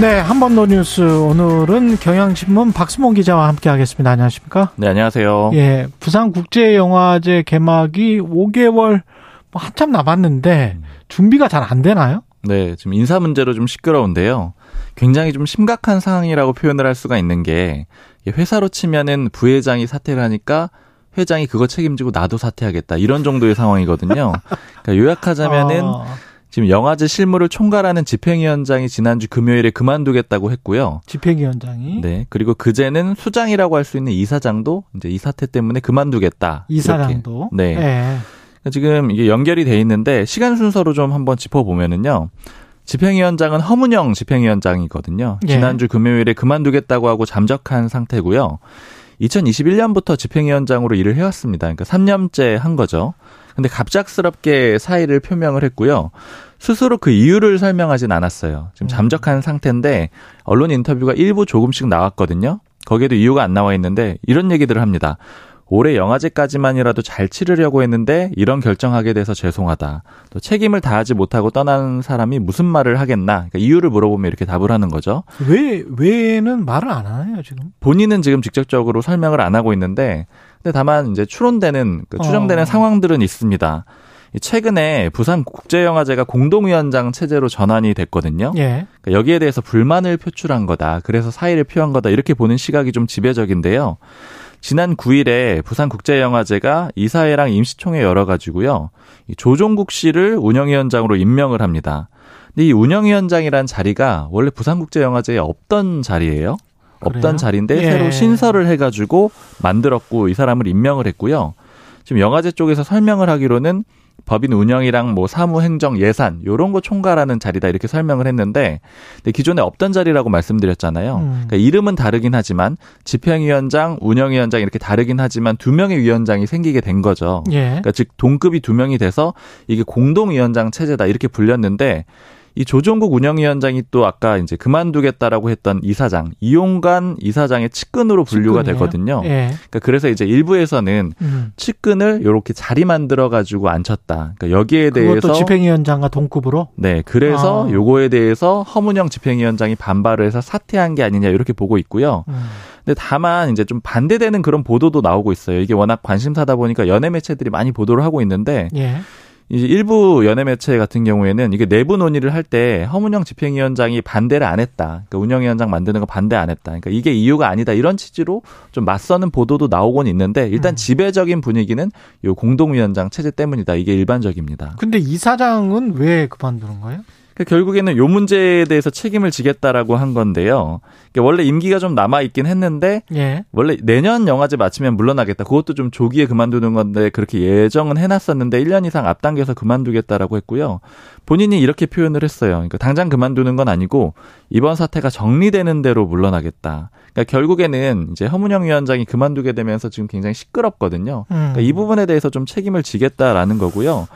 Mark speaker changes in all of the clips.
Speaker 1: 네, 한 번 더 뉴스 오늘은 경향신문 박수몽 기자와 함께하겠습니다. 안녕하십니까?
Speaker 2: 네, 안녕하세요.
Speaker 1: 예, 부산 국제영화제 개막이 5개월 뭐 한참 남았는데 준비가 잘 안 되나요?
Speaker 2: 네, 지금 인사 문제로 좀 시끄러운데요. 굉장히 좀 심각한 상황이라고 표현을 할 수가 있는 게 회사로 치면은 부회장이 사퇴를 하니까 회장이 그거 책임지고 나도 사퇴하겠다 이런 정도의 상황이거든요. 그러니까 요약하자면은 어. 지금 영화제 실무를 총괄하는 집행위원장이 지난주 금요일에 그만두겠다고 했고요.
Speaker 1: 집행위원장이.
Speaker 2: 네. 그리고 그제는 수장이라고 할 수 있는 이사장도 이제 이 사태 때문에 그만두겠다.
Speaker 1: 이사장도.
Speaker 2: 이렇게. 네. 네. 지금 이게 연결이 돼 있는데 시간 순서로 좀 한번 짚어보면은요. 집행위원장은 허문영 집행위원장이거든요. 예. 지난주 금요일에 그만두겠다고 하고 잠적한 상태고요. 2021년부터 집행위원장으로 일을 해왔습니다. 그러니까 3년째 한 거죠. 근데 갑작스럽게 사의를 표명을 했고요. 스스로 그 이유를 설명하진 않았어요. 지금 음. 잠적한 상태인데 언론 인터뷰가 일부 조금씩 나왔거든요. 거기에도 이유가 안 나와 있는데 이런 얘기들을 합니다. 올해 영화제까지만이라도 잘 치르려고 했는데 이런 결정하게 돼서 죄송하다. 또 책임을 다하지 못하고 떠난 사람이 무슨 말을 하겠나? 그러니까 이유를 물어보면 이렇게 답을 하는 거죠.
Speaker 1: 왜 왜는 말을 안 하네요 지금?
Speaker 2: 본인은 지금 직접적으로 설명을 안 하고 있는데, 근데 다만 이제 추론되는 그 추정되는 어. 상황들은 있습니다. 최근에 부산 국제영화제가 공동위원장 체제로 전환이 됐거든요. 예. 그러니까 여기에 대해서 불만을 표출한 거다. 그래서 사의를 표한 거다. 이렇게 보는 시각이 좀 지배적인데요. 지난 9일에 부산국제영화제가 이사회랑 임시총회 열어가지고요. 조종국 씨를 운영위원장으로 임명을 합니다. 근데 이 운영위원장이란 자리가 원래 부산국제영화제에 없던 자리예요. 없던 그래요? 자리인데 예. 새로 신설을 해가지고 만들었고 이 사람을 임명을 했고요. 지금 영화제 쪽에서 설명을 하기로는 법인 운영이랑 뭐 사무 행정 예산 요런 거 총괄하는 자리다 이렇게 설명을 했는데 근데 기존에 없던 자리라고 말씀드렸잖아요. 음. 그러니까 이름은 다르긴 하지만 집행위원장, 운영위원장 이렇게 다르긴 하지만 두 명의 위원장이 생기게 된 거죠. 예. 그러니까 즉 동급이 두 명이 돼서 이게 공동위원장 체제다 이렇게 불렸는데 이 조종국 운영위원장이 또 아까 이제 그만두겠다라고 했던 이사장 이용관 이사장의 측근으로 분류가 측근이에요? 되거든요. 예. 그러니까 그래서 이제 일부에서는 음. 측근을 이렇게 자리 만들어 가지고 앉혔다. 그러니까 여기에 대해서
Speaker 1: 집행위원장과 동급으로
Speaker 2: 네, 그래서 아. 요거에 대해서 허문영 집행위원장이 반발을 해서 사퇴한 게 아니냐 이렇게 보고 있고요. 음. 근데 다만 이제 좀 반대되는 그런 보도도 나오고 있어요. 이게 워낙 관심사다 보니까 연예 매체들이 많이 보도를 하고 있는데 예. 이제 일부 연예 매체 같은 경우에는 이게 내부 논의를 할 때 허문영 집행위원장이 반대를 안 했다. 그러니까 운영위원장 만드는 거 반대 안 했다. 그러니까 이게 이유가 아니다. 이런 취지로 좀 맞서는 보도도 나오곤 있는데 일단 음. 지배적인 분위기는 요 공동위원장 체제 때문이다. 이게 일반적입니다.
Speaker 1: 근데 이사장은 왜 그만두는 거예요?
Speaker 2: 그러니까 결국에는 요 문제에 대해서 책임을 지겠다라고 한 건데요. 그러니까 원래 임기가 좀 남아 있긴 했는데 예. 원래 내년 영화제 마치면 물러나겠다. 그것도 좀 조기에 그만두는 건데 그렇게 예정은 해놨었는데 1년 이상 앞당겨서 그만두겠다라고 했고요. 본인이 이렇게 표현을 했어요. 그러니까 당장 그만두는 건 아니고 이번 사태가 정리되는 대로 물러나겠다. 그러니까 결국에는 이제 허문영 위원장이 그만두게 되면서 지금 굉장히 시끄럽거든요. 그러니까 이 음. 부분에 대해서 좀 책임을 지겠다라는 거고요.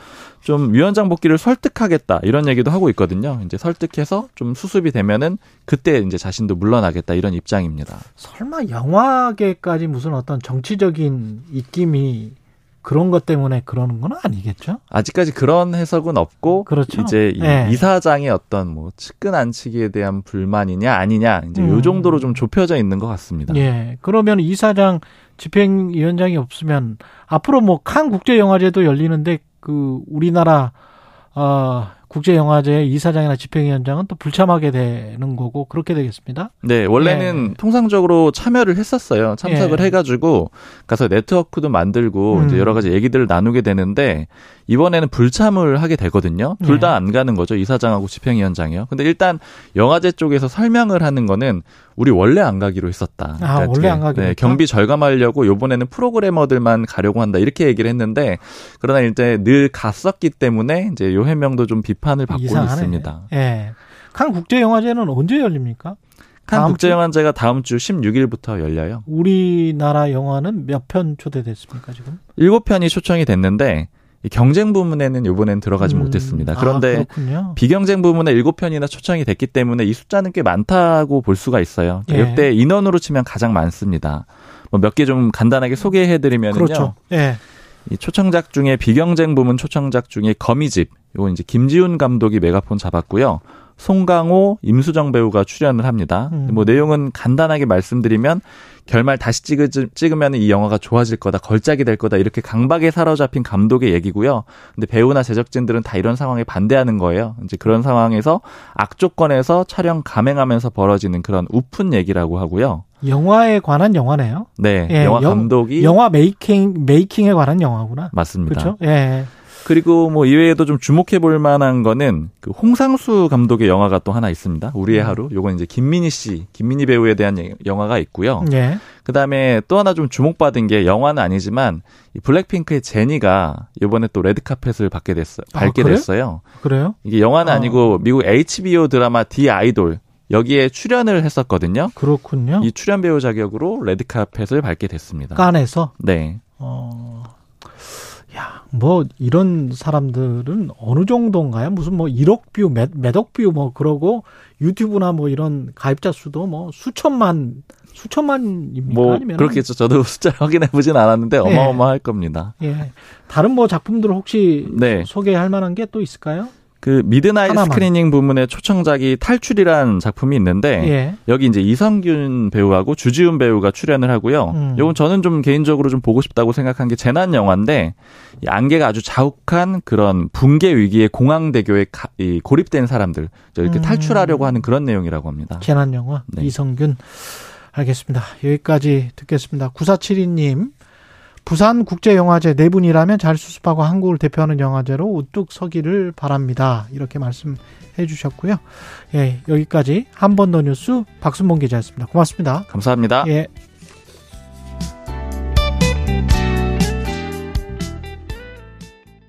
Speaker 2: 좀 위원장 복귀를 설득하겠다 이런 얘기도 하고 있거든요. 이제 설득해서 좀 수습이 되면은 그때 이제 자신도 물러나겠다 이런 입장입니다.
Speaker 1: 설마 영화계까지 무슨 어떤 정치적인 입김이 그런 것 때문에 그러는 건 아니겠죠?
Speaker 2: 아직까지 그런 해석은 없고 그렇죠. 이제 네. 이사장의 어떤 뭐 측근 안치기에 대한 불만이냐 아니냐 이제 음. 요 정도로 좀 좁혀져 있는 것 같습니다.
Speaker 1: 예. 그러면 이사장 집행위원장이 없으면 앞으로 뭐 칸 국제영화제도 열리는데 그 우리나라 어, 국제영화제 이사장이나 집행위원장은 또 불참하게 되는 거고 그렇게 되겠습니다.
Speaker 2: 네, 원래는 예. 통상적으로 참여를 했었어요. 참석을 예. 해가지고 가서 네트워크도 만들고 음. 이제 여러 가지 얘기들을 나누게 되는데 이번에는 불참을 하게 되거든요. 둘 다안 예. 가는 거죠. 이사장하고 집행위원장이요. 근데 일단 영화제 쪽에서 설명을 하는 거는 우리 원래 안 가기로 했었다.
Speaker 1: 아, 그러니까 원래 안 가기로 네,
Speaker 2: 경비 절감하려고 요번에는 프로그래머들만 가려고 한다. 이렇게 얘기를 했는데 그러나 이제 늘 갔었기 때문에 이제 요 해명도 좀 비판 을 받고 이상하네. 있습니다.
Speaker 1: 예. 칸 국제영화제는 언제 열립니까?
Speaker 2: 칸 국제영화제가 다음 주 16일부터 열려요.
Speaker 1: 우리나라 영화는 몇 편 초대됐습니까 지금?
Speaker 2: 7편이 초청이 됐는데 경쟁 부문에는 이번엔 들어가지 음. 못했습니다. 그런데 아, 비경쟁 부문에 7편이나 초청이 됐기 때문에 이 숫자는 꽤 많다고 볼 수가 있어요. 예. 역대 인원으로 치면 가장 많습니다. 뭐 몇 개 좀 간단하게 소개해 드리면요. 그렇죠. 예. 이 초청작 중에 비경쟁 부문 초청작 중에 거미집 요거 이제 김지훈 감독이 메가폰 잡았고요. 송강호, 임수정 배우가 출연을 합니다. 음. 뭐 내용은 간단하게 말씀드리면 결말 다시 찍으, 찍으면 이 영화가 좋아질 거다, 걸작이 될 거다 이렇게 강박에 사로잡힌 감독의 얘기고요. 근데 배우나 제작진들은 다 이런 상황에 반대하는 거예요. 이제 그런 상황에서 악조건에서 촬영 감행하면서 벌어지는 그런 우픈 얘기라고 하고요.
Speaker 1: 영화에 관한 영화네요.
Speaker 2: 네, 예, 영화 감독이
Speaker 1: 영화 메이킹 메이킹에 관한 영화구나.
Speaker 2: 맞습니다.
Speaker 1: 그렇죠? 예.
Speaker 2: 그리고 뭐 이외에도 좀 주목해 볼 만한 거는 그 홍상수 감독의 영화가 또 하나 있습니다. 우리의 음. 하루. 요건 이제 김민희 씨, 김민희 배우에 대한 영화가 있고요. 네. 그다음에 또 하나 좀 주목받은 게 영화는 아니지만 이 블랙핑크의 제니가 이번에 또 레드카펫을 받게 됐어요. 아, 밟게 아, 그래? 됐어요.
Speaker 1: 그래요?
Speaker 2: 이게 영화는 아. 아니고 미국 HBO 드라마 디 아이돌 여기에 출연을 했었거든요.
Speaker 1: 그렇군요.
Speaker 2: 이 출연 배우 자격으로 레드카펫을 밟게 됐습니다.
Speaker 1: 깐에서?
Speaker 2: 네. 어.
Speaker 1: 야, 뭐 이런 사람들은 어느 정도인가요? 무슨 뭐 1억 뷰, 몇, 몇억 뷰 뭐 그러고 유튜브나 뭐 이런 가입자 수도 뭐 수천만 수천만입니까?
Speaker 2: 뭐 아니면 그렇겠죠. 저도 숫자 확인해 보진 않았는데 예. 어마어마할 예. 겁니다.
Speaker 1: 예. 다른 뭐 작품들 혹시 네. 소개할 만한 게 또 있을까요?
Speaker 2: 그 midnight 하나만. screening 부문의 초청작이 탈출이란 작품이 있는데 예. 여기 이제 이선균 배우하고 주지훈 배우가 출연을 하고요. 음. 요건 저는 좀 개인적으로 좀 보고 싶다고 생각한 게 재난 영화인데 이 안개가 아주 자욱한 그런 붕괴 위기에 공항대교에 가, 이 고립된 사람들 이렇게 음. 탈출하려고 하는 그런 내용이라고 합니다.
Speaker 1: 재난 영화 네. 이성균 알겠습니다. 여기까지 듣겠습니다. 9472님 부산국제영화제 네 분이라면 잘 수습하고 한국을 대표하는 영화제로 우뚝 서기를 바랍니다. 이렇게 말씀해 주셨고요. 예, 여기까지 한 번 더 뉴스 박순봉 기자였습니다. 고맙습니다.
Speaker 2: 감사합니다.
Speaker 1: 예.